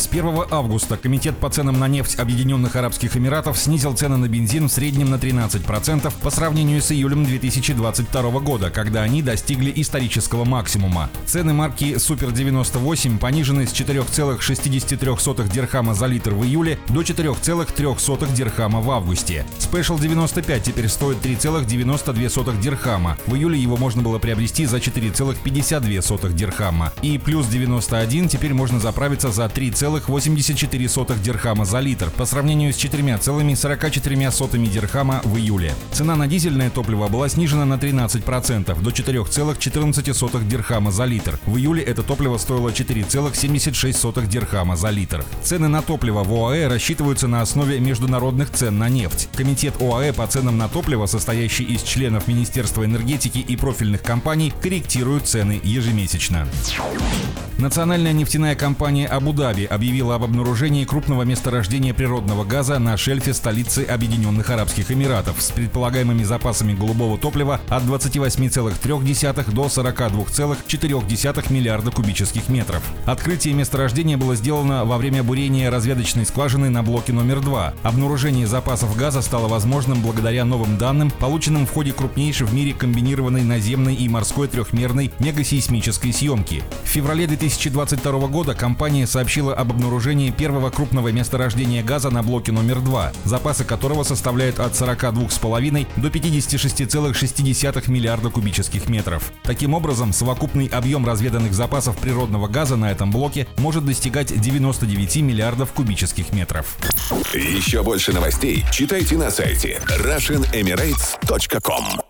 С 1 августа Комитет по ценам на нефть Объединенных Арабских Эмиратов снизил цены на бензин в среднем на 13% по сравнению с июлем 2022 года, когда они достигли исторического максимума. Цены марки Супер 98 понижены с 4,63 дирхама за литр в июле до 4,03 дирхама в августе. Special 95 теперь стоит 3,92 дирхама. В июле его можно было приобрести за 4,52 дирхама. И плюс 91 теперь можно заправиться за 3, 4,84 дирхама за литр по сравнению с 4,44 дирхама в июле. Цена на дизельное топливо была снижена на 13% до 4,14 дирхама за литр. В июле это топливо стоило 4,76 дирхама за литр. Цены на топливо в ОАЭ рассчитываются на основе международных цен на нефть. Комитет ОАЭ по ценам на топливо, состоящий из членов Министерства энергетики и профильных компаний, корректирует цены ежемесячно. Национальная нефтяная компания Абу-Даби объявила об обнаружении крупного месторождения природного газа на шельфе столицы Объединенных Арабских Эмиратов с предполагаемыми запасами голубого топлива от 28,3 до 42,4 миллиарда кубических метров. Открытие месторождения было сделано во время бурения разведочной скважины на блоке номер 2. Обнаружение запасов газа стало возможным благодаря новым данным, полученным в ходе крупнейшей в мире комбинированной наземной и морской трехмерной мегасейсмической съемки. В феврале 2000 2022 года компания сообщила об обнаружении первого крупного месторождения газа на блоке номер 2, запасы которого составляют от 42,5 до 56,6 миллиарда кубических метров. Таким образом, совокупный объем разведанных запасов природного газа на этом блоке может достигать 99 миллиардов кубических метров. Еще больше новостей читайте на сайте RussianEmirates.com